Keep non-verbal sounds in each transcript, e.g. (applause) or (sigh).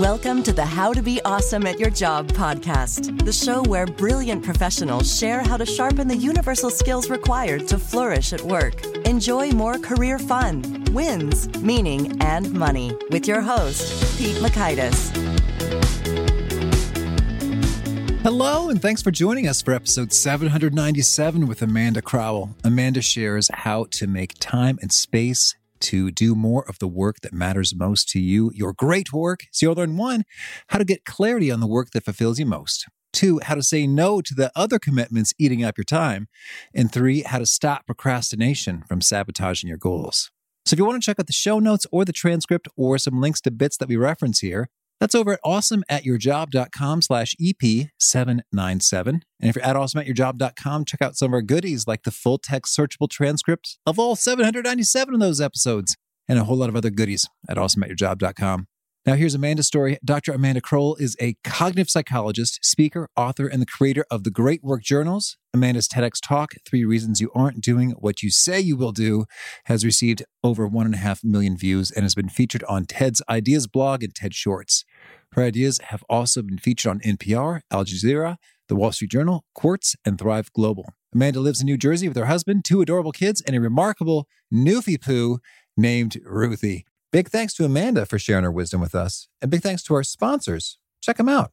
Welcome to the How to Be Awesome at Your Job podcast, the show where brilliant professionals share how to sharpen the universal skills required to flourish at work. Enjoy more career fun, wins, meaning, and money with your host, Pete Mockaitis. Hello, and thanks for joining us for episode 797 with Amanda Crowell. Amanda shares how to make time and space to do more of the work that matters most to you, your great work. So you'll learn one, how to get clarity on the work that fulfills you most. Two, how to say no to the other commitments eating up your time. And three, how to stop procrastination from sabotaging your goals. So if you want to check out the show notes or the transcript or some links to bits that we reference here, that's over at awesomeatyourjob.com slash EP797. And if you're at awesomeatyourjob.com, check out some of our goodies like the full text searchable transcript of all 797 of those episodes and a whole lot of other goodies at awesomeatyourjob.com. Now, here's Amanda's story. Dr. Amanda Crowell is a cognitive psychologist, speaker, author, and the creator of the Great Work Journals. Amanda's TEDx talk, Three Reasons You Aren't Doing What You Say You Will Do, has received over one and a half million views and has been featured on TED's Ideas blog and TED Shorts. Her ideas have also been featured on NPR, Al Jazeera, The Wall Street Journal, Quartz, and Thrive Global. Amanda lives in New Jersey with her husband, two adorable kids, and a remarkable newfie poo named Ruthie. Big thanks to Amanda for sharing her wisdom with us, and big thanks to our sponsors. Check them out.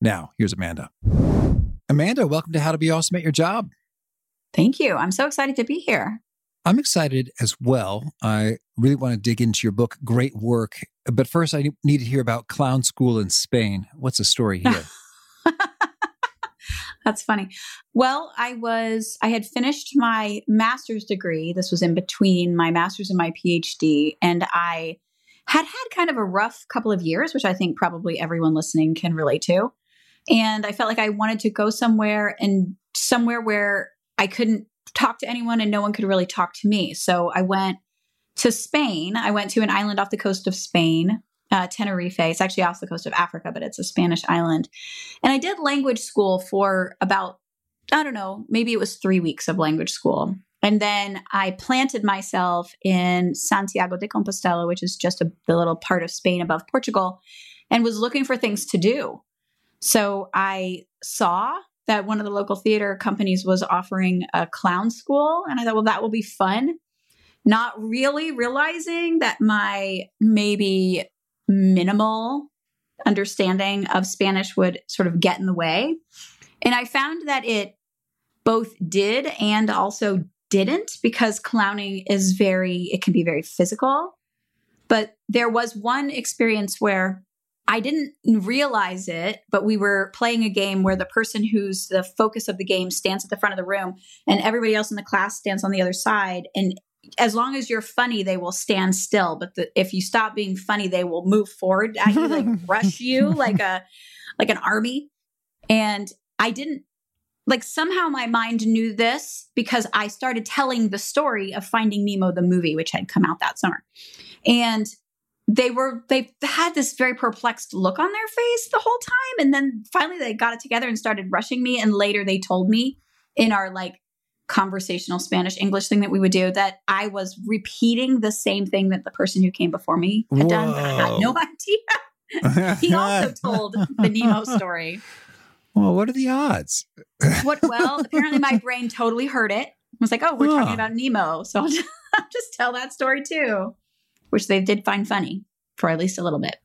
Now, here's Amanda. Amanda, welcome to How to Be Awesome at Your Job. Thank you. I'm so excited to be here. I'm excited as well. I really want to dig into your book, Great Work. But first, I need to hear about Clown School in Spain. What's the story (laughs) here? That's funny. Well, I was, I had finished my master's degree. This was in between my master's and my PhD. And I had had kind of a rough couple of years, which I think probably everyone listening can relate to. And I felt like I wanted to go somewhere and somewhere where I couldn't talk to anyone and no one could really talk to me. So I went to Spain. I went to an island off the coast of Spain, uh, Tenerife. It's actually off the coast of Africa, but it's a Spanish island. And I did language school for about, I don't know, maybe it was three weeks of language school. And then I planted myself in Santiago de Compostela, which is just a, the little part of Spain above Portugal, and was looking for things to do. So I saw that one of the local theater companies was offering a clown school. And I thought, well, that will be fun. Not really realizing that my maybe minimal understanding of Spanish would sort of get in the way. And I found that it both did and also didn't because clowning is very, it can be very physical. But there was one experience where I didn't realize it, but we were playing a game where the person who's the focus of the game stands at the front of the room and everybody else in the class stands on the other side. And as long as you're funny, they will stand still. But the, if you stop being funny, they will move forward at you, like (laughs) rush you like a like an army. And I didn't like somehow my mind knew this because I started telling the story of Finding Nemo the movie, which had come out that summer. And they were they had this very perplexed look on their face the whole time. And then finally they got it together and started rushing me. And later they told me in our like conversational spanish english thing that we would do that i was repeating the same thing that the person who came before me had Whoa. done. I had no idea. He also (laughs) told the nemo story. Well what are the odds? What well apparently my brain totally heard it. I was like oh we're talking about nemo. So I'll just, (laughs) I'll just tell that story too which they did find funny for at least a little bit.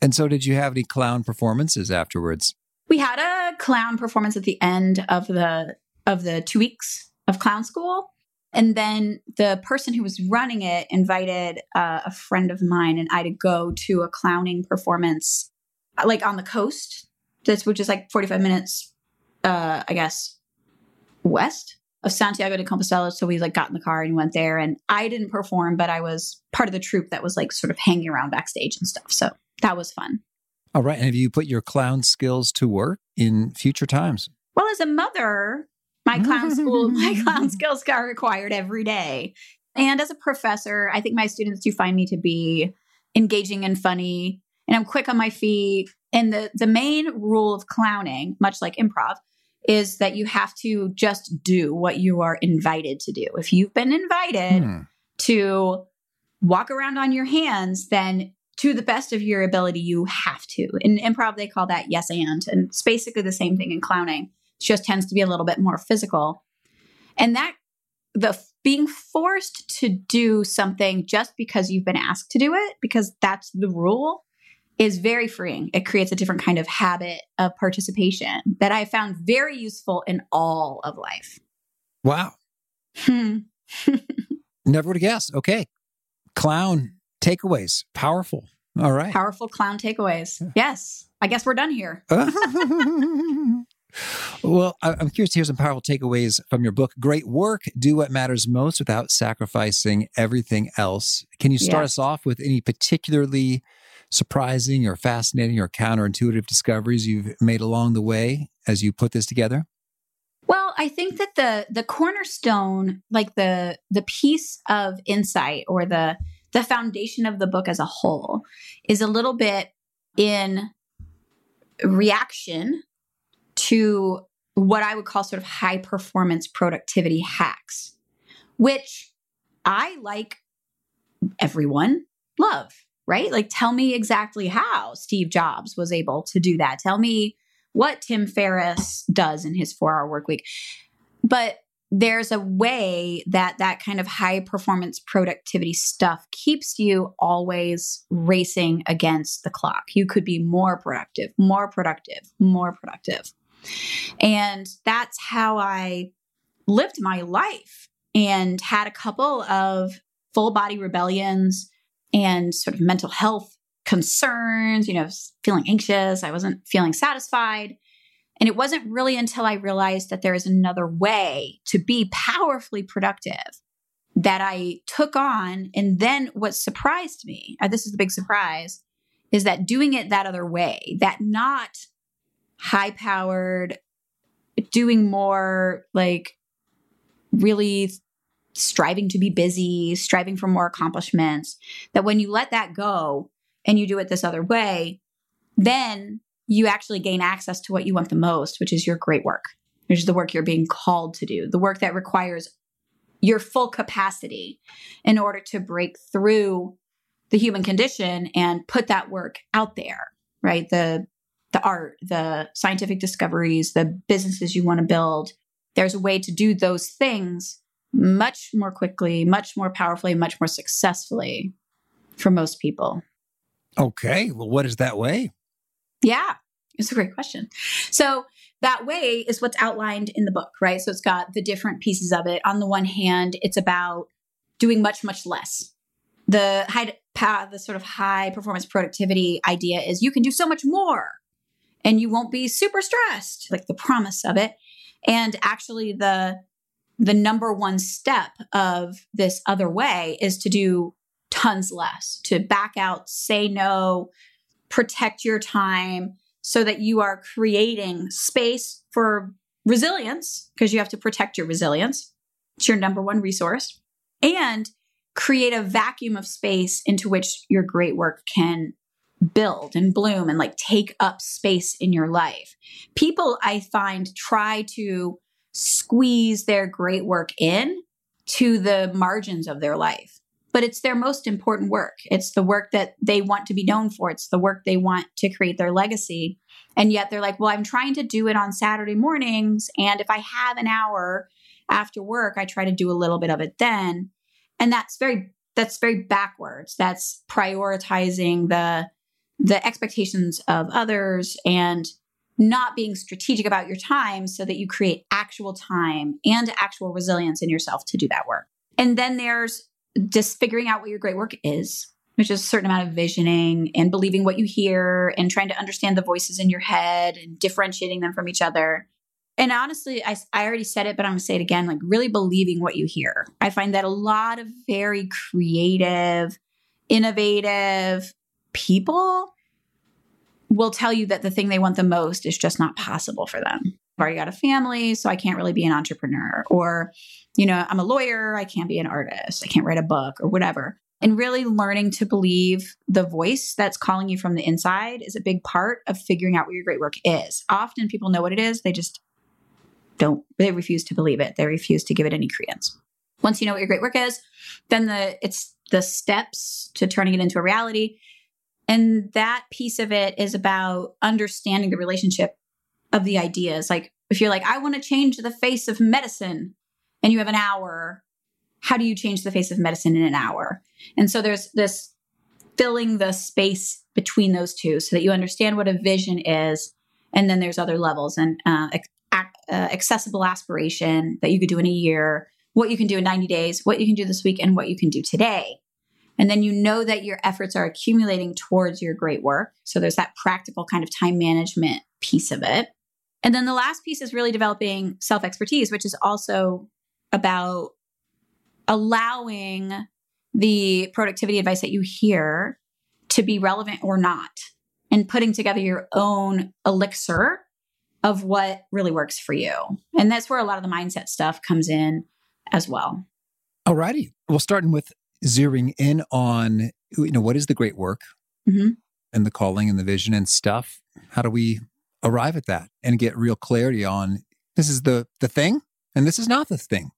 And so, did you have any clown performances afterwards? We had a clown performance at the end of the of the two weeks of clown school. And then the person who was running it invited uh, a friend of mine and I to go to a clowning performance, uh, like on the coast. This which is like forty five minutes, uh, I guess, west of Santiago de Compostela. So we like got in the car and went there. And I didn't perform, but I was part of the troupe that was like sort of hanging around backstage and stuff. So that was fun. All right. And have you put your clown skills to work in future times? Well, as a mother, my clown school, (laughs) my clown skills are required every day. And as a professor, I think my students do find me to be engaging and funny, and I'm quick on my feet. And the the main rule of clowning, much like improv, is that you have to just do what you are invited to do. If you've been invited hmm. to walk around on your hands, then to the best of your ability, you have to. In improv, they call that yes and. And it's basically the same thing in clowning. It just tends to be a little bit more physical. And that the being forced to do something just because you've been asked to do it, because that's the rule, is very freeing. It creates a different kind of habit of participation that I found very useful in all of life. Wow. Hmm. (laughs) Never would have guessed. Okay. Clown takeaways. Powerful. All right. Powerful clown takeaways. Yes. I guess we're done here. (laughs) (laughs) well, I'm curious to hear some powerful takeaways from your book. Great work. Do what matters most without sacrificing everything else. Can you start yes. us off with any particularly surprising or fascinating or counterintuitive discoveries you've made along the way as you put this together? Well, I think that the the cornerstone, like the the piece of insight or the the foundation of the book as a whole is a little bit in reaction to what I would call sort of high performance productivity hacks, which I like everyone love, right? Like tell me exactly how Steve Jobs was able to do that. Tell me what Tim Ferriss does in his 4-hour work week. But there's a way that that kind of high performance productivity stuff keeps you always racing against the clock. You could be more productive, more productive, more productive. And that's how I lived my life and had a couple of full body rebellions and sort of mental health concerns, you know, feeling anxious. I wasn't feeling satisfied. And it wasn't really until I realized that there is another way to be powerfully productive that I took on. And then what surprised me, uh, this is the big surprise, is that doing it that other way, that not high powered, doing more like really striving to be busy, striving for more accomplishments, that when you let that go and you do it this other way, then you actually gain access to what you want the most, which is your great work, which is the work you're being called to do, the work that requires your full capacity in order to break through the human condition and put that work out there, right? The the art, the scientific discoveries, the businesses you want to build. There's a way to do those things much more quickly, much more powerfully, much more successfully for most people. Okay. Well, what is that way? Yeah, it's a great question. So, that way is what's outlined in the book, right? So, it's got the different pieces of it. On the one hand, it's about doing much, much less. The high, the sort of high performance productivity idea is you can do so much more and you won't be super stressed, like the promise of it. And actually, the the number one step of this other way is to do tons less, to back out, say no, protect your time so that you are creating space for resilience because you have to protect your resilience. It's your number one resource. And create a vacuum of space into which your great work can build and bloom and like take up space in your life. People I find try to squeeze their great work in to the margins of their life but it's their most important work. It's the work that they want to be known for. It's the work they want to create their legacy. And yet they're like, well, I'm trying to do it on Saturday mornings. And if I have an hour after work, I try to do a little bit of it then. And that's very, that's very backwards. That's prioritizing the, the expectations of others and not being strategic about your time so that you create actual time and actual resilience in yourself to do that work. And then there's just figuring out what your great work is, which is a certain amount of visioning and believing what you hear and trying to understand the voices in your head and differentiating them from each other. And honestly, I, I already said it, but I'm going to say it again like, really believing what you hear. I find that a lot of very creative, innovative people will tell you that the thing they want the most is just not possible for them. I've already got a family, so I can't really be an entrepreneur. Or, you know, I'm a lawyer, I can't be an artist, I can't write a book or whatever. And really learning to believe the voice that's calling you from the inside is a big part of figuring out what your great work is. Often people know what it is, they just don't, they refuse to believe it. They refuse to give it any credence. Once you know what your great work is, then the it's the steps to turning it into a reality and that piece of it is about understanding the relationship of the ideas. Like, if you're like, I want to change the face of medicine, and you have an hour, how do you change the face of medicine in an hour? And so there's this filling the space between those two so that you understand what a vision is. And then there's other levels and uh, ac- uh, accessible aspiration that you could do in a year, what you can do in 90 days, what you can do this week, and what you can do today. And then you know that your efforts are accumulating towards your great work. So there's that practical kind of time management piece of it. And then the last piece is really developing self expertise, which is also about allowing the productivity advice that you hear to be relevant or not, and putting together your own elixir of what really works for you. And that's where a lot of the mindset stuff comes in as well. Alrighty. Well, starting with zeroing in on you know what is the great work mm-hmm. and the calling and the vision and stuff? How do we arrive at that and get real clarity on this is the the thing and this is not the thing?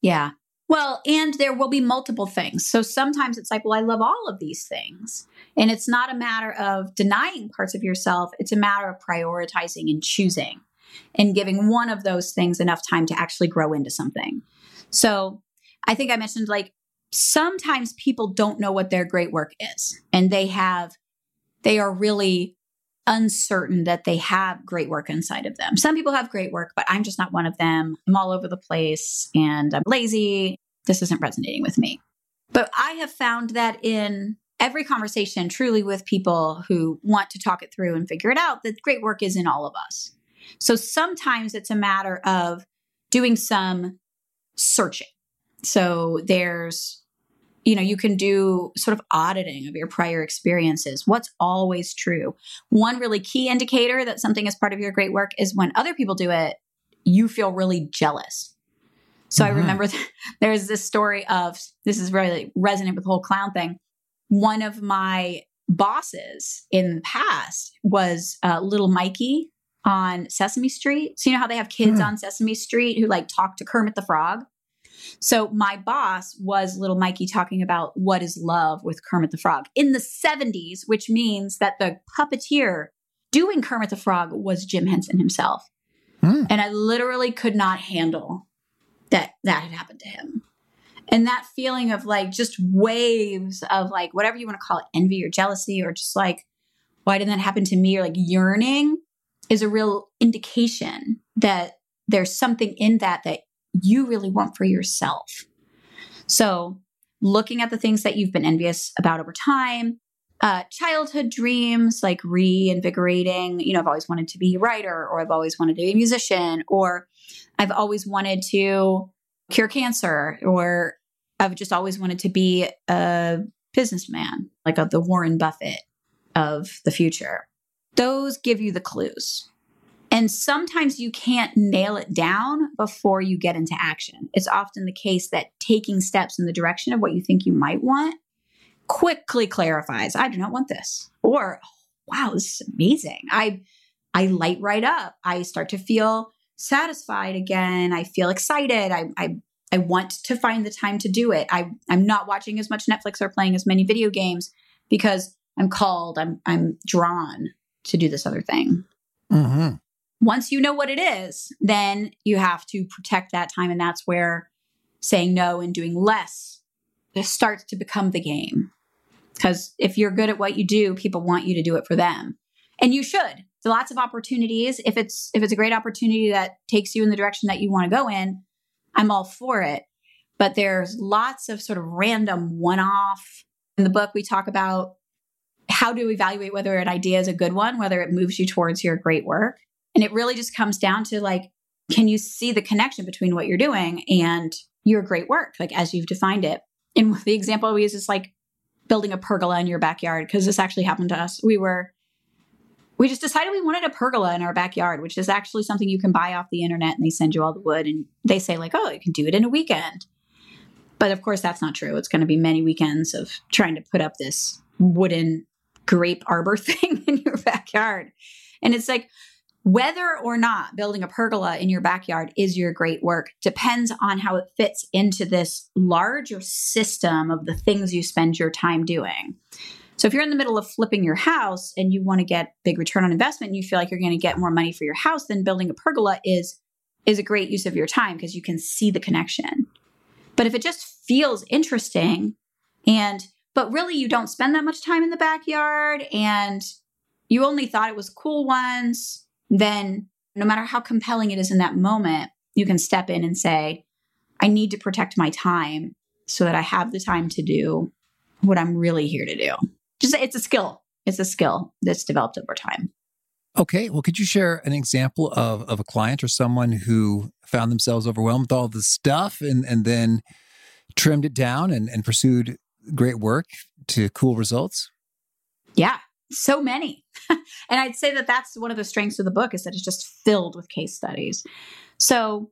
Yeah. Well and there will be multiple things. So sometimes it's like well i love all of these things. And it's not a matter of denying parts of yourself. It's a matter of prioritizing and choosing and giving one of those things enough time to actually grow into something. So i think i mentioned like sometimes people don't know what their great work is and they have they are really uncertain that they have great work inside of them. Some people have great work, but I'm just not one of them. I'm all over the place and I'm lazy. This isn't resonating with me. But I have found that in every conversation, truly with people who want to talk it through and figure it out, that great work is in all of us. So sometimes it's a matter of doing some searching. So there's you know, you can do sort of auditing of your prior experiences. What's always true? One really key indicator that something is part of your great work is when other people do it, you feel really jealous. So mm-hmm. I remember th- (laughs) there's this story of this is really resonant with the whole clown thing. One of my bosses in the past was uh, little Mikey on Sesame Street. So you know how they have kids mm. on Sesame Street who like talk to Kermit the Frog? So my boss was little Mikey talking about what is love with Kermit the Frog in the 70s, which means that the puppeteer doing Kermit the Frog was Jim Henson himself. Hmm. And I literally could not handle that that had happened to him. And that feeling of like just waves of like whatever you want to call it, envy or jealousy, or just like, why didn't that happen to me? Or like yearning is a real indication that there's something in that that you really want for yourself. So, looking at the things that you've been envious about over time, uh, childhood dreams like reinvigorating. You know, I've always wanted to be a writer, or I've always wanted to be a musician, or I've always wanted to cure cancer, or I've just always wanted to be a businessman, like a, the Warren Buffett of the future. Those give you the clues. And sometimes you can't nail it down before you get into action. It's often the case that taking steps in the direction of what you think you might want quickly clarifies, I do not want this. Or, wow, this is amazing. I I light right up. I start to feel satisfied again. I feel excited. I I I want to find the time to do it. I I'm not watching as much Netflix or playing as many video games because I'm called. I'm I'm drawn to do this other thing. Mm-hmm once you know what it is, then you have to protect that time. And that's where saying no and doing less starts to become the game. Because if you're good at what you do, people want you to do it for them. And you should. So lots of opportunities. If it's if it's a great opportunity that takes you in the direction that you want to go in, I'm all for it. But there's lots of sort of random one-off. In the book, we talk about how to evaluate whether an idea is a good one, whether it moves you towards your great work. And it really just comes down to like, can you see the connection between what you're doing and your great work, like as you've defined it? And (laughs) the example we use is like building a pergola in your backyard, because this actually happened to us. We were, we just decided we wanted a pergola in our backyard, which is actually something you can buy off the internet and they send you all the wood and they say, like, oh, you can do it in a weekend. But of course, that's not true. It's going to be many weekends of trying to put up this wooden grape arbor (laughs) thing in your backyard. And it's like, whether or not building a pergola in your backyard is your great work depends on how it fits into this larger system of the things you spend your time doing. So if you're in the middle of flipping your house and you want to get big return on investment and you feel like you're going to get more money for your house, then building a pergola is is a great use of your time because you can see the connection. But if it just feels interesting and but really you don't spend that much time in the backyard and you only thought it was cool once then no matter how compelling it is in that moment, you can step in and say, I need to protect my time so that I have the time to do what I'm really here to do. Just it's a skill. It's a skill that's developed over time. Okay. Well, could you share an example of, of a client or someone who found themselves overwhelmed with all this stuff and, and then trimmed it down and, and pursued great work to cool results? Yeah so many. (laughs) and I'd say that that's one of the strengths of the book is that it's just filled with case studies. So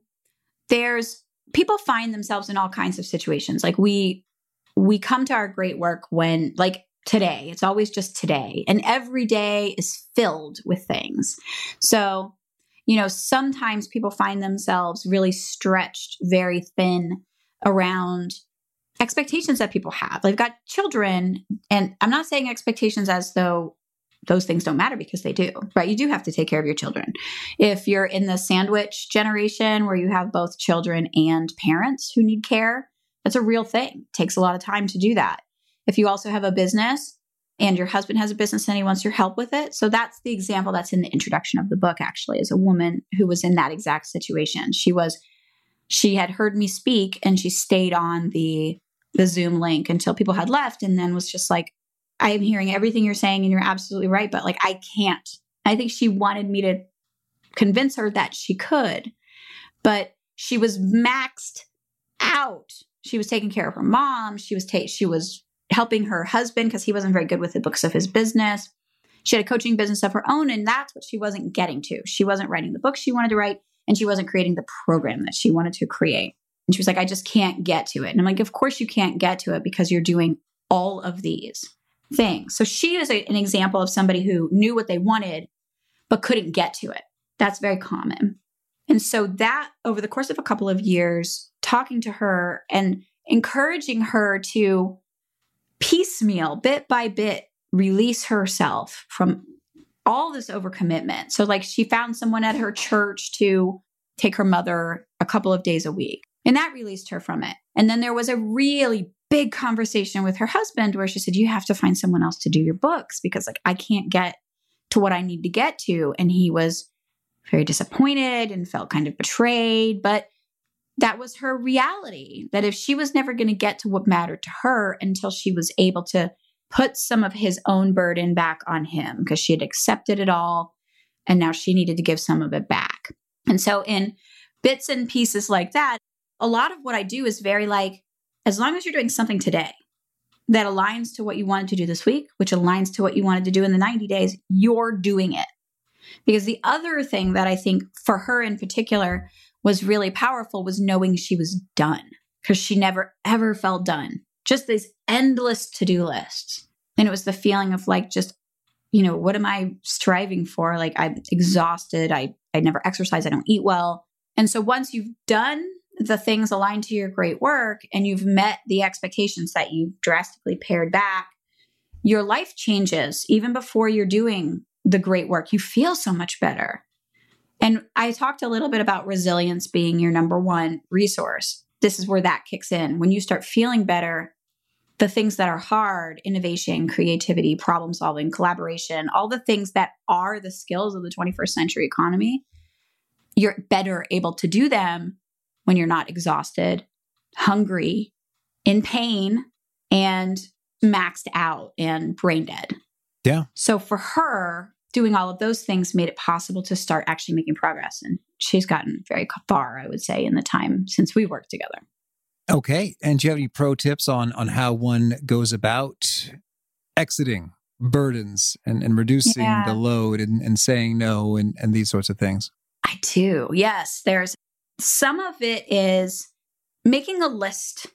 there's people find themselves in all kinds of situations. Like we we come to our great work when like today, it's always just today. And every day is filled with things. So, you know, sometimes people find themselves really stretched very thin around expectations that people have. They've got children, and I'm not saying expectations as though those things don't matter because they do, right? You do have to take care of your children. If you're in the sandwich generation where you have both children and parents who need care, that's a real thing. It takes a lot of time to do that. If you also have a business and your husband has a business and he wants your help with it. So that's the example that's in the introduction of the book, actually, is a woman who was in that exact situation. She was, she had heard me speak and she stayed on the the Zoom link until people had left and then was just like, I am hearing everything you're saying and you're absolutely right, but like I can't. I think she wanted me to convince her that she could, but she was maxed out. She was taking care of her mom. She was ta- she was helping her husband because he wasn't very good with the books of his business. She had a coaching business of her own, and that's what she wasn't getting to. She wasn't writing the book she wanted to write, and she wasn't creating the program that she wanted to create. And she was like, I just can't get to it. And I'm like, Of course you can't get to it because you're doing all of these things. So she is a, an example of somebody who knew what they wanted, but couldn't get to it. That's very common. And so that over the course of a couple of years, talking to her and encouraging her to piecemeal, bit by bit, release herself from all this overcommitment. So, like, she found someone at her church to take her mother a couple of days a week. And that released her from it. And then there was a really big conversation with her husband where she said, You have to find someone else to do your books because, like, I can't get to what I need to get to. And he was very disappointed and felt kind of betrayed. But that was her reality that if she was never going to get to what mattered to her until she was able to put some of his own burden back on him because she had accepted it all and now she needed to give some of it back. And so, in bits and pieces like that, a lot of what I do is very like, as long as you're doing something today that aligns to what you wanted to do this week, which aligns to what you wanted to do in the 90 days, you're doing it. Because the other thing that I think for her in particular was really powerful was knowing she was done because she never ever felt done. Just these endless to do lists. And it was the feeling of like, just, you know, what am I striving for? Like, I'm exhausted. I, I never exercise. I don't eat well. And so once you've done the things aligned to your great work and you've met the expectations that you've drastically pared back, your life changes even before you're doing the great work. You feel so much better. And I talked a little bit about resilience being your number one resource. This is where that kicks in. When you start feeling better, the things that are hard innovation, creativity, problem solving, collaboration, all the things that are the skills of the 21st century economy you're better able to do them when you're not exhausted, hungry, in pain, and maxed out and brain dead. Yeah. So for her, doing all of those things made it possible to start actually making progress. And she's gotten very far, I would say, in the time since we worked together. Okay. And do you have any pro tips on on how one goes about exiting burdens and, and reducing yeah. the load and, and saying no and, and these sorts of things? I do. Yes. There's some of it is making a list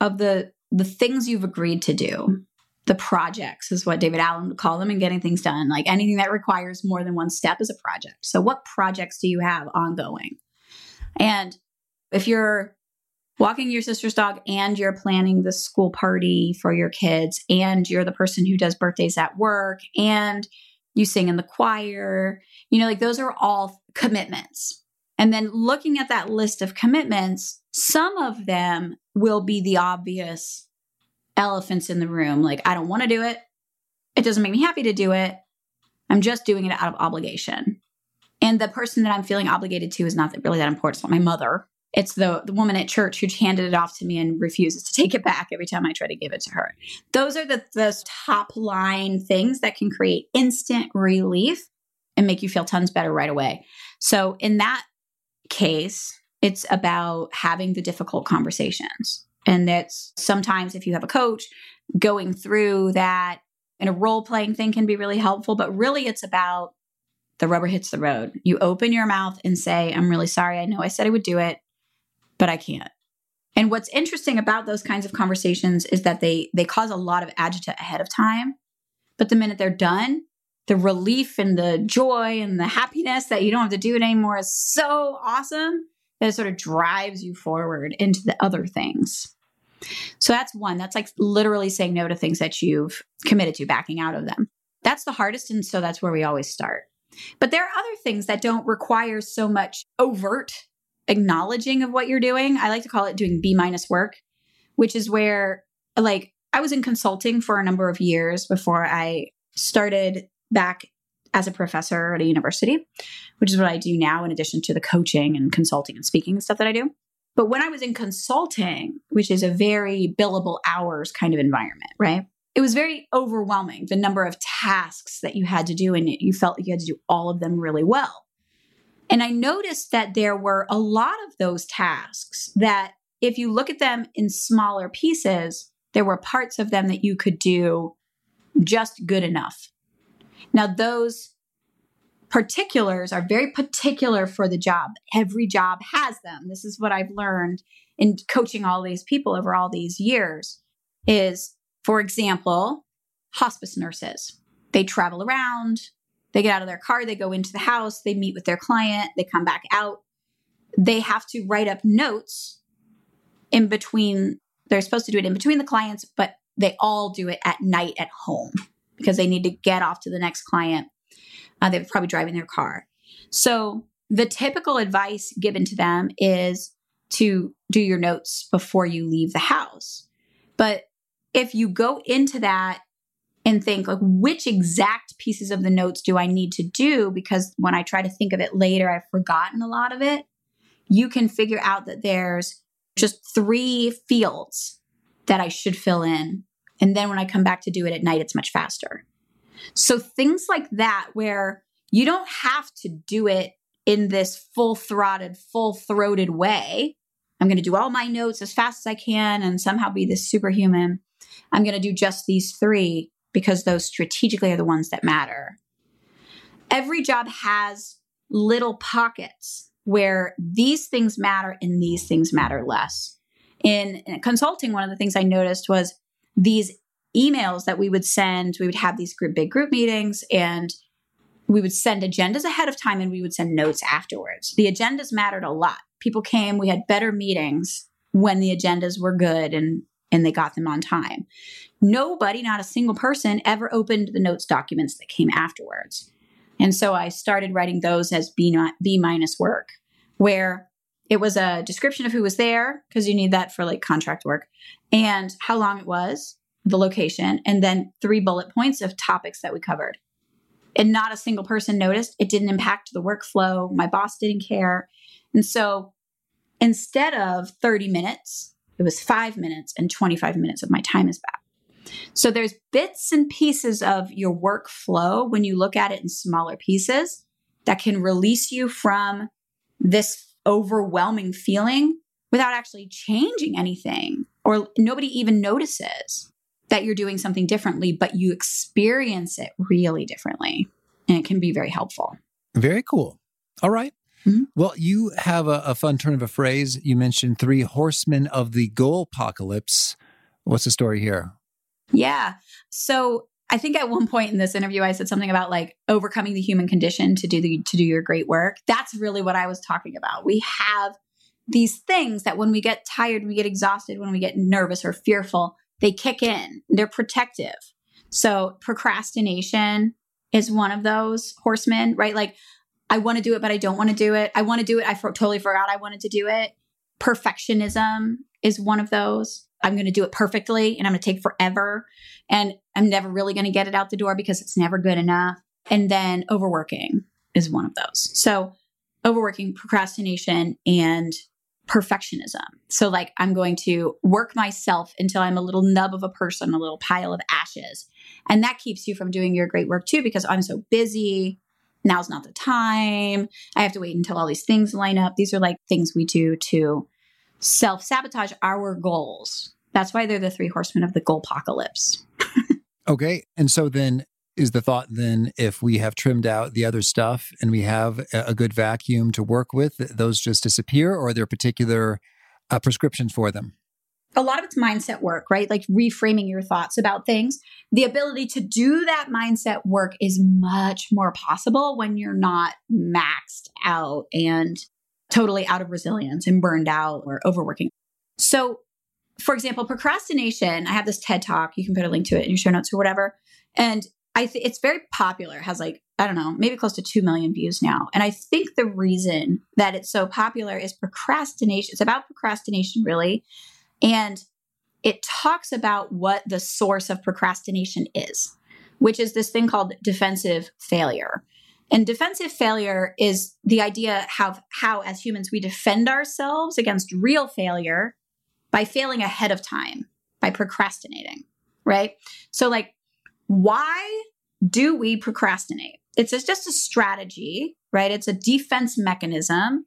of the the things you've agreed to do. The projects is what David Allen would call them and getting things done. Like anything that requires more than one step is a project. So what projects do you have ongoing? And if you're walking your sister's dog and you're planning the school party for your kids and you're the person who does birthdays at work and you sing in the choir, you know, like those are all commitments. And then looking at that list of commitments, some of them will be the obvious elephants in the room. Like, I don't want to do it. It doesn't make me happy to do it. I'm just doing it out of obligation. And the person that I'm feeling obligated to is not really that important. It's not my mother. It's the, the woman at church who handed it off to me and refuses to take it back every time I try to give it to her. Those are the, the top line things that can create instant relief and make you feel tons better right away. So in that case, it's about having the difficult conversations. And that's sometimes if you have a coach going through that in a role playing thing can be really helpful, but really it's about the rubber hits the road. You open your mouth and say, I'm really sorry. I know I said I would do it, but I can't. And what's interesting about those kinds of conversations is that they they cause a lot of agita ahead of time, but the minute they're done, the relief and the joy and the happiness that you don't have to do it anymore is so awesome that it sort of drives you forward into the other things. So that's one. That's like literally saying no to things that you've committed to, backing out of them. That's the hardest. And so that's where we always start. But there are other things that don't require so much overt acknowledging of what you're doing. I like to call it doing B minus work, which is where, like, I was in consulting for a number of years before I started back as a professor at a university, which is what I do now, in addition to the coaching and consulting and speaking and stuff that I do. But when I was in consulting, which is a very billable hours kind of environment, right? It was very overwhelming, the number of tasks that you had to do, and you felt you had to do all of them really well. And I noticed that there were a lot of those tasks that, if you look at them in smaller pieces, there were parts of them that you could do just good enough now, those particulars are very particular for the job. Every job has them. This is what I've learned in coaching all these people over all these years is for example, hospice nurses. They travel around, they get out of their car, they go into the house, they meet with their client, they come back out. They have to write up notes in between they're supposed to do it in between the clients, but they all do it at night at home because they need to get off to the next client. Uh, they're probably driving their car. So the typical advice given to them is to do your notes before you leave the house. But if you go into that and think like which exact pieces of the notes do I need to do because when I try to think of it later I've forgotten a lot of it, you can figure out that there's just three fields that I should fill in and then when I come back to do it at night, it's much faster. So things like that, where you don't have to do it in this full throated, full throated way. I'm going to do all my notes as fast as I can and somehow be this superhuman. I'm going to do just these three because those strategically are the ones that matter. Every job has little pockets where these things matter and these things matter less. In, in consulting, one of the things I noticed was these emails that we would send, we would have these group, big group meetings and we would send agendas ahead of time and we would send notes afterwards. The agendas mattered a lot. People came, we had better meetings when the agendas were good and and they got them on time. Nobody, not a single person ever opened the notes documents that came afterwards. And so I started writing those as B, B minus work, where it was a description of who was there because you need that for like contract work and how long it was the location, and then three bullet points of topics that we covered. And not a single person noticed. It didn't impact the workflow. My boss didn't care. And so instead of 30 minutes, it was five minutes, and 25 minutes of my time is back. So there's bits and pieces of your workflow when you look at it in smaller pieces that can release you from this overwhelming feeling without actually changing anything or nobody even notices that you're doing something differently, but you experience it really differently. And it can be very helpful. Very cool. All right. mm-hmm. Well, you have a, a, fun turn of a phrase. You mentioned three horsemen of the goal apocalypse. What's the story here? Yeah. So I think at one point in this interview, I said something about like overcoming the human condition to do the to do your great work. That's really what I was talking about. We have these things that when we get tired, we get exhausted, when we get nervous or fearful, they kick in. They're protective. So procrastination is one of those horsemen, right? Like I want to do it, but I don't want to do it. I want to do it. I for- totally forgot I wanted to do it. Perfectionism is one of those. I'm going to do it perfectly and I'm going to take forever. And I'm never really going to get it out the door because it's never good enough. And then overworking is one of those. So, overworking, procrastination, and perfectionism. So, like, I'm going to work myself until I'm a little nub of a person, a little pile of ashes. And that keeps you from doing your great work too, because I'm so busy. Now's not the time. I have to wait until all these things line up. These are like things we do to self sabotage our goals. That's why they're the three horsemen of the goal apocalypse. Okay. And so then is the thought then if we have trimmed out the other stuff and we have a good vacuum to work with, those just disappear or are there particular uh, prescriptions for them? A lot of it's mindset work, right? Like reframing your thoughts about things. The ability to do that mindset work is much more possible when you're not maxed out and totally out of resilience and burned out or overworking. So, for example, procrastination, I have this TED talk. You can put a link to it in your show notes or whatever. And I think it's very popular, has like, I don't know, maybe close to 2 million views now. And I think the reason that it's so popular is procrastination. It's about procrastination, really. And it talks about what the source of procrastination is, which is this thing called defensive failure. And defensive failure is the idea how how as humans we defend ourselves against real failure by failing ahead of time, by procrastinating, right? So like why do we procrastinate? It's just a strategy, right? It's a defense mechanism,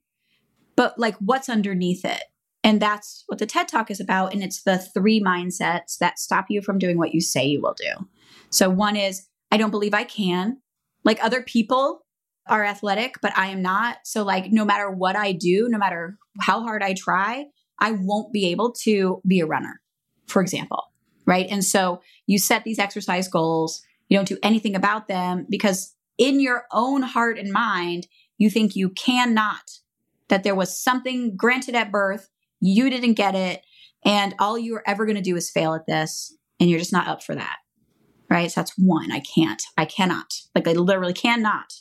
but like what's underneath it? And that's what the TED Talk is about. And it's the three mindsets that stop you from doing what you say you will do. So one is, I don't believe I can. Like other people are athletic, but I am not. So, like, no matter what I do, no matter how hard I try, I won't be able to be a runner, for example. Right. And so you set these exercise goals, you don't do anything about them because in your own heart and mind, you think you cannot, that there was something granted at birth, you didn't get it, and all you are ever going to do is fail at this, and you're just not up for that right? So that's one. I can't. I cannot. Like I literally cannot.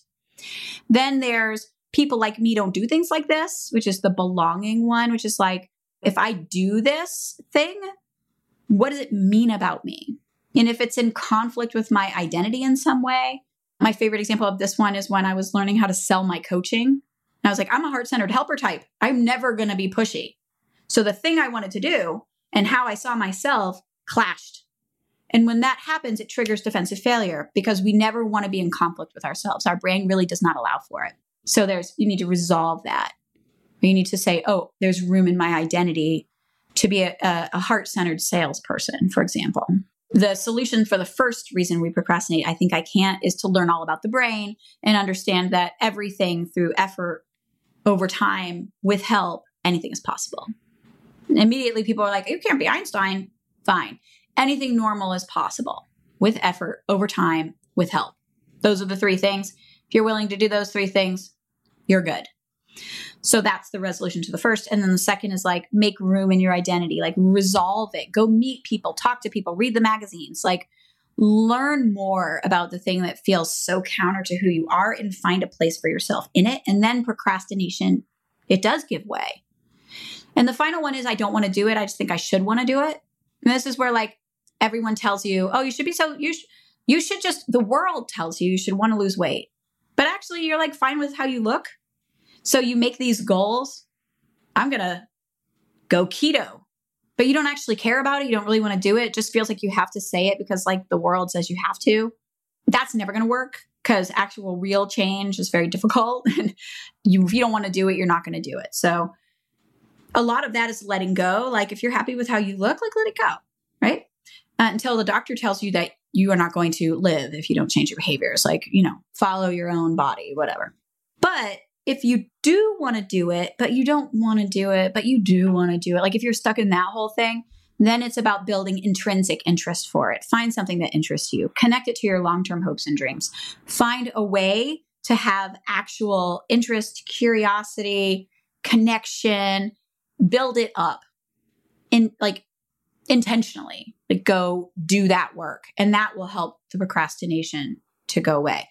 Then there's people like me don't do things like this, which is the belonging one, which is like, if I do this thing, what does it mean about me? And if it's in conflict with my identity in some way, my favorite example of this one is when I was learning how to sell my coaching. I was like, I'm a heart centered helper type. I'm never going to be pushy. So the thing I wanted to do and how I saw myself clashed. And when that happens, it triggers defensive failure because we never want to be in conflict with ourselves. Our brain really does not allow for it. So there's you need to resolve that. You need to say, oh, there's room in my identity to be a, a heart-centered salesperson, for example. The solution for the first reason we procrastinate, I think I can't, is to learn all about the brain and understand that everything through effort over time with help, anything is possible. Immediately people are like, you can't be Einstein. Fine anything normal is possible with effort over time with help. Those are the three things. If you're willing to do those three things, you're good. So that's the resolution to the first. And then the second is like make room in your identity, like resolve it, go meet people, talk to people, read the magazines, like learn more about the thing that feels so counter to who you are and find a place for yourself in it. And then procrastination, it does give way. And the final one is I don't want to do it. I just think I should want to do it. And this is where like everyone tells you, oh, you should be so, you, sh- you should just, the world tells you you should want to lose weight. But actually, you're like fine with how you look. So you make these goals. I'm going to go keto, but you don't actually care about it. You don't really want to do it. It just feels like you have to say it because, like, the world says you have to. That's never going to work because actual real change is very difficult. (laughs) And you, if you don't want to do it, you're not going to do it. So, a lot of that is letting go. Like, if you're happy with how you look, like, let it go, right? Uh, until the doctor tells you that you are not going to live if you don't change your behaviors. Like, you know, follow your own body, whatever. But if you do want to do it, but you don't want to do it, but you do want to do it, like if you're stuck in that whole thing, then it's about building intrinsic interest for it. Find something that interests you, connect it to your long term hopes and dreams. Find a way to have actual interest, curiosity, connection, build it up in like intentionally. Like go do that work, and that will help the procrastination to go away.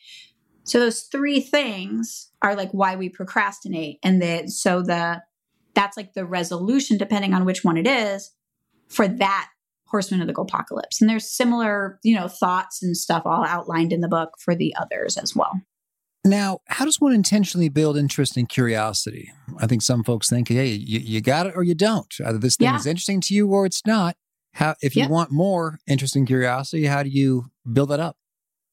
So those three things are like why we procrastinate. And the so the that's like the resolution, depending on which one it is, for that horseman of the apocalypse. And there's similar, you know, thoughts and stuff all outlined in the book for the others as well. Now, how does one intentionally build interest and curiosity? I think some folks think, hey, you, you got it or you don't. Either this thing yeah. is interesting to you or it's not. How if you yep. want more interest and curiosity, how do you build that up?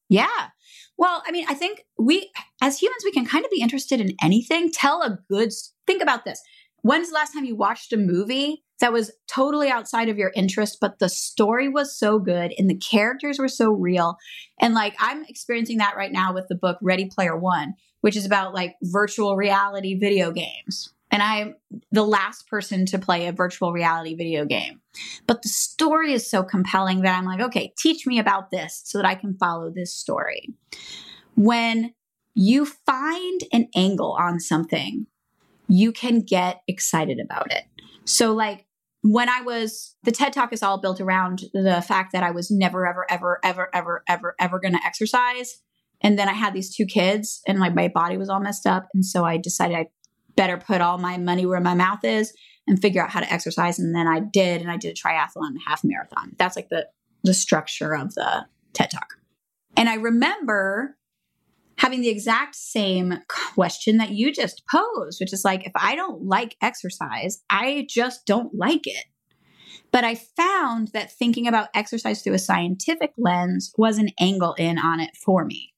Yeah. Well, I mean, I think we, as humans, we can kind of be interested in anything. Tell a good, think about this. When's the last time you watched a movie that was totally outside of your interest, but the story was so good and the characters were so real? And like, I'm experiencing that right now with the book Ready Player One, which is about like virtual reality video games. And I'm the last person to play a virtual reality video game. But the story is so compelling that I'm like, okay, teach me about this so that I can follow this story. When you find an angle on something, you can get excited about it. So, like, when I was, the TED Talk is all built around the fact that I was never, ever, ever, ever, ever, ever, ever going to exercise. And then I had these two kids and like my body was all messed up. And so I decided I better put all my money where my mouth is and figure out how to exercise. And then I did, and I did a triathlon and a half marathon. That's like the the structure of the TED Talk. And I remember having the exact same question that you just posed, which is like, if I don't like exercise, I just don't like it. But I found that thinking about exercise through a scientific lens was an angle in on it for me.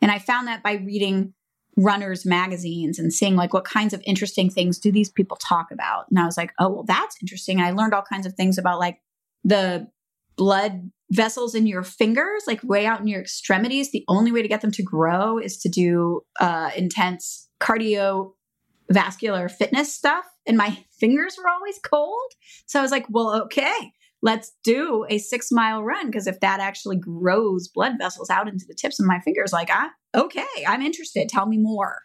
And I found that by reading runners magazines and seeing like what kinds of interesting things do these people talk about? And i was like oh well that's interesting. And i learned all kinds of things about like the blood vessels in your fingers like way out in your extremities. The only way to get them to grow is to do uh, intense cardiovascular fitness stuff and my (laughs) fingers were always cold. So i was like well okay let's do a six mile run because if that actually grows blood vessels out into the tips of my fingers like i okay i'm interested. Tell me more.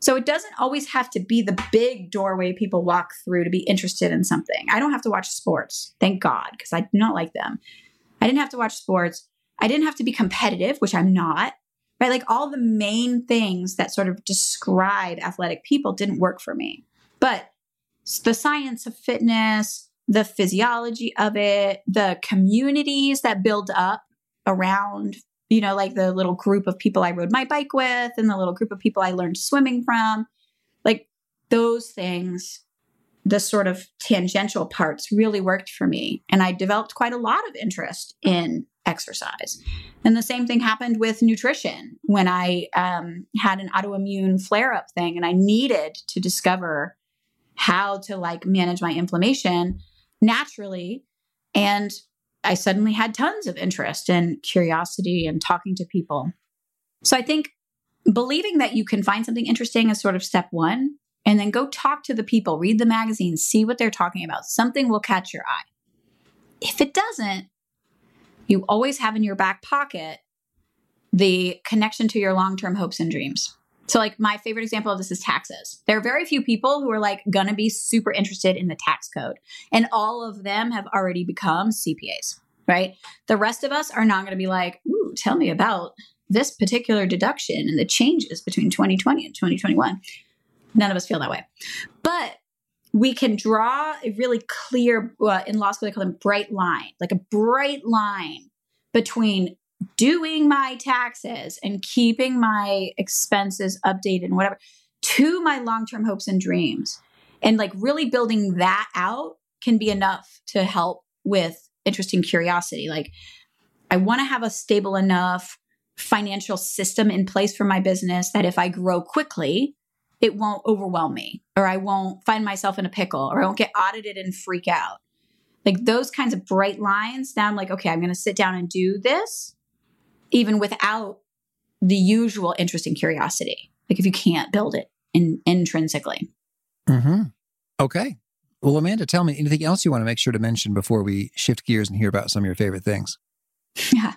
So it doesn't always have to be the big doorway people walk through to be interested in something. I don't have to watch sports thank god because i do not like them. I didn't have to watch sports. I didn't have to be competitive which i'm not right? Like all the main things that sort of describe athletic people didn't work for me. But the science of fitness the physiology of it, the communities that build up around, you know, like the little group of people I rode my bike with and the little group of people I learned swimming from. Like those things, the sort of tangential parts really worked for me. And I developed quite a lot of interest in exercise. And the same thing happened with nutrition when I um, had an autoimmune flare up thing and I needed to discover how to like manage my inflammation naturally. And I suddenly had tons of interest and curiosity and talking to people. So I think believing that you can find something interesting is sort of step one. And then go talk to the people, read the magazines, see what they're talking about. Something will catch your eye. If it doesn't, you always have in your back pocket the connection to your long term hopes and dreams. So, like, my favorite example of this is taxes. There are very few people who are like going to be super interested in the tax code, and all of them have already become CPAs, right? The rest of us are not going to be like, ooh, tell me about this particular deduction and the changes between 2020 and 2021. None of us feel that way. But we can draw a really clear, uh, in law school, they call them bright line, like a bright line between doing my taxes and keeping my expenses updated and whatever to my long term hopes and dreams. And like really building that out can be enough to help with interesting curiosity. Like, I want to have a stable enough financial system in place for my business that if I grow quickly, it won't overwhelm me or I won't find myself in a pickle or I won't get audited and freak out. Like those kinds of bright lines. Now I'm like, okay, I'm going to sit down and do this even without the usual interest and curiosity. Like if you can't build it in, intrinsically. Mm-hmm. Okay. Well, Amanda, tell me anything else you want to make sure to mention before we shift gears and hear about some of your favorite things. Yeah.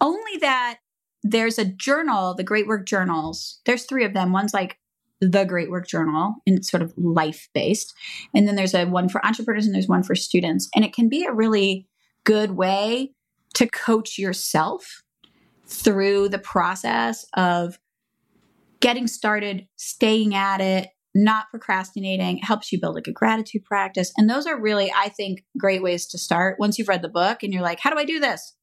Only that there's a journal, the Great Work Journals. There's three of them. One's like the Great Work Journal and it's sort of life based. And then there's a one for entrepreneurs and there's one for students. And it can be a really good way to coach yourself through the process of getting started, staying at it, not procrastinating. Helps you build like a gratitude practice. And those are really, I think, great ways to start. Once you've read the book and you're like, how do I do this?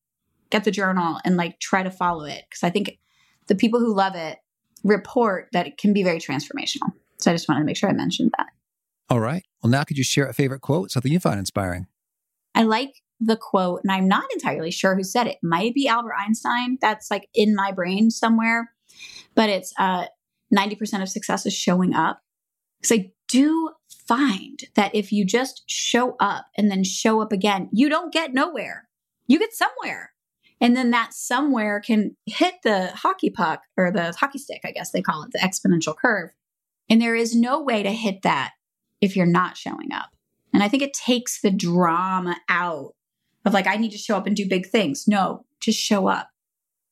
Get the journal and like try to follow it. Cause I think the people who love it report that it can be very transformational. So I just wanted to make sure I mentioned that. All right. Well, now could you share a favorite quote, something you find inspiring? I like the quote, and I'm not entirely sure who said it. might be Albert Einstein. That's like in my brain somewhere, but it's uh, 90% of success is showing up. Because I do find that if you just show up and then show up again, you don't get nowhere. You get somewhere. And then that somewhere can hit the hockey puck or the hockey stick, I guess they call it, the exponential curve. And there is no way to hit that if you're not showing up. And I think it takes the drama out of like, I need to show up and do big things. No, just show up.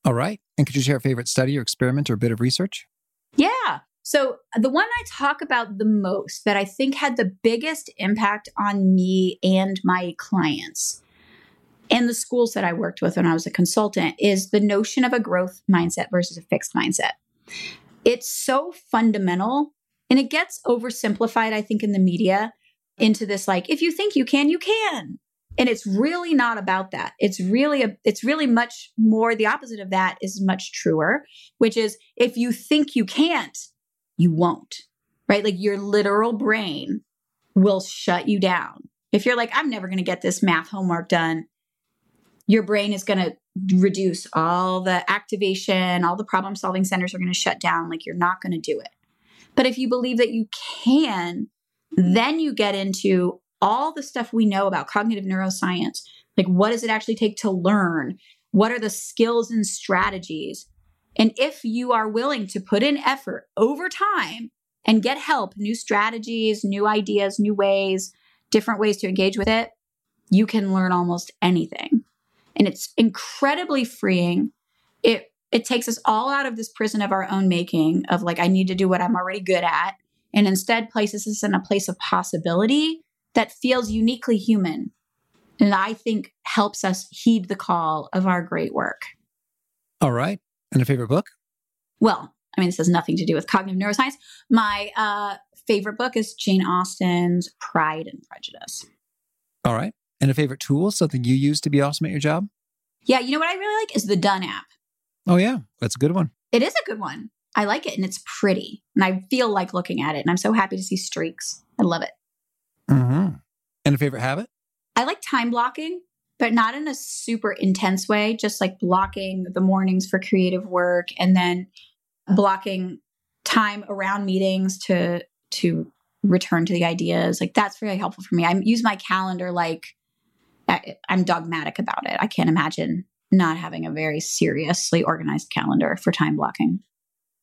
All right. And could you share a favorite study or experiment or bit of research? Yeah. So, uh, the one I talk about the most that I think had the biggest impact on me and my clients and the schools that I worked with when I was a consultant is the notion of a growth mindset versus a fixed mindset. It's so fundamental and it gets oversimplified, I think, in the media into this like, if you think you can, you can. And it's really not about that. It's really a, it's really much more the opposite of that is much truer, which is if you think you can't, you won't. Right? Like your literal brain will shut you down. If you're like, I'm never going to get this math homework done, your brain is going to reduce all the activation, all the problem solving centers are going to shut down. Like you're not going to do it. But if you believe that you can, then you get into all the stuff we know about cognitive neuroscience. Like, what does it actually take to learn? What are the skills and strategies? And if you are willing to put in effort over time and get help, new strategies, new ideas, new ways, different ways to engage with it, you can learn almost anything and it's incredibly freeing. It it takes us all out of this prison of our own making of like I need to do what I'm already good at and instead places us in a place of possibility that feels uniquely human and I think helps us heed the call of our great work. All right. And a favorite book? Well, I mean, this has nothing to do with cognitive neuroscience. My uh, favorite book is Jane Austen's Pride and Prejudice. All right. And a favorite tool, something you use to be awesome at your job? Yeah, you know what I really like is the Done app. Oh, yeah. That's a good one. It is a good one. I like it and it's pretty. And I feel like looking at it. And I'm so happy to see streaks. I love it. Mm-hmm. And a favorite habit? I like time blocking, but not in a super intense way, just like blocking the mornings for creative work and then blocking time around meetings to to return to the ideas. Like that's very helpful for me. I use my calendar like I'm dogmatic about it. I can't imagine not having a very seriously organized calendar for time blocking.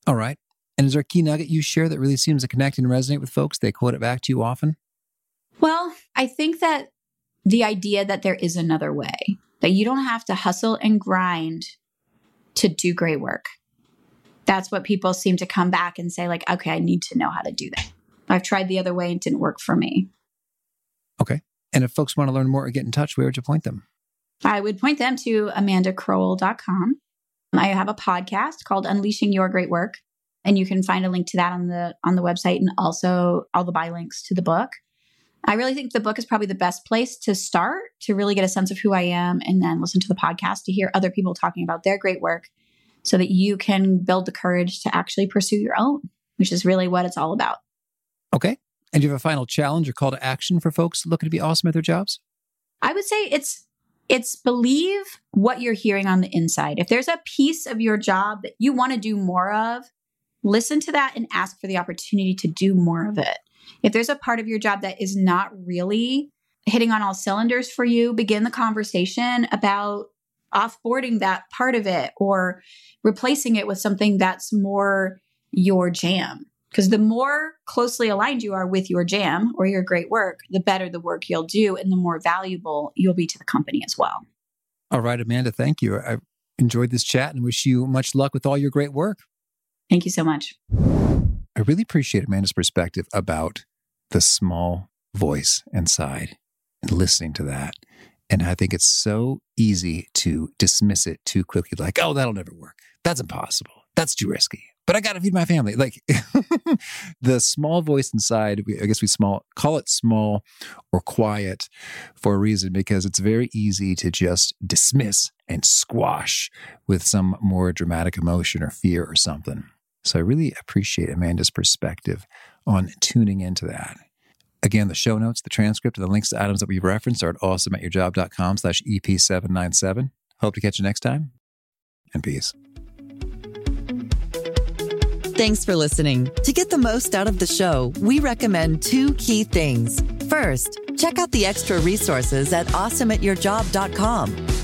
All right. And is there a key nugget you share that really seems to connect and resonate with folks? They quote it back to you often? Well, I think that the idea that there is another way, that you don't have to hustle and grind to do great work. That's what people seem to come back and say, like, okay, I need to know how to do that. I've tried the other way and it didn't work for me. Okay. And if folks want to learn more or get in touch, where would you point them? I would point them to amandacrowell.com. I have a podcast called Unleashing Your Great Work, and you can find a link to that on the on the website and also all the buy links to the book. I really think the book is probably the best place to start to really get a sense of who I am and then listen to the podcast to hear other people talking about their great work so that you can build the courage to actually pursue your own, which is really what it's all about. Okay. And do you have a final challenge or call to action for folks looking to be awesome at their jobs? I would say it's it's believe what you're hearing on the inside. If there's a piece of your job that you want to do more of, listen to that and ask for the opportunity to do more of it. If there's a part of your job that is not really hitting on all cylinders for you, begin the conversation about offboarding that part of it or replacing it with something that's more your jam. Because the more closely aligned you are with your jam or your great work, the better the work you'll do and the more valuable you'll be to the company as well. All right, Amanda, thank you. I enjoyed this chat and wish you much luck with all your great work. Thank you so much. I really appreciate Amanda's perspective about the small voice inside and listening to that. And I think it's so easy to dismiss it too quickly, like, oh, that'll never work. That's impossible. That's too risky but I got to feed my family. Like (laughs) the small voice inside, I guess we small call it small or quiet for a reason because it's very easy to just dismiss and squash with some more dramatic emotion or fear or something. So I really appreciate Amanda's perspective on tuning into that. Again, the show notes, the transcript, and the links to items that we've referenced are at awesomeatyourjob.com slash EP797. Hope to catch you next time, and peace. Thanks for listening. To get the most out of the show, we recommend two key things. First, check out the extra resources at awesomeatyourjob.com.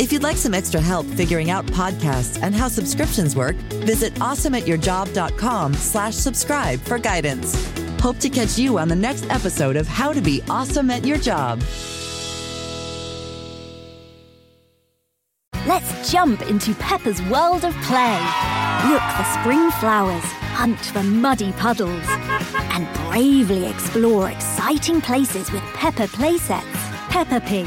If you'd like some extra help figuring out podcasts and how subscriptions work, visit awesomeatyourjob.com slash subscribe for guidance. Hope to catch you on the next episode of How to Be Awesome at Your Job. Let's jump into Peppa's world of play. Look for spring flowers, hunt for muddy puddles, and bravely explore exciting places with Peppa playsets. Peppa Pig,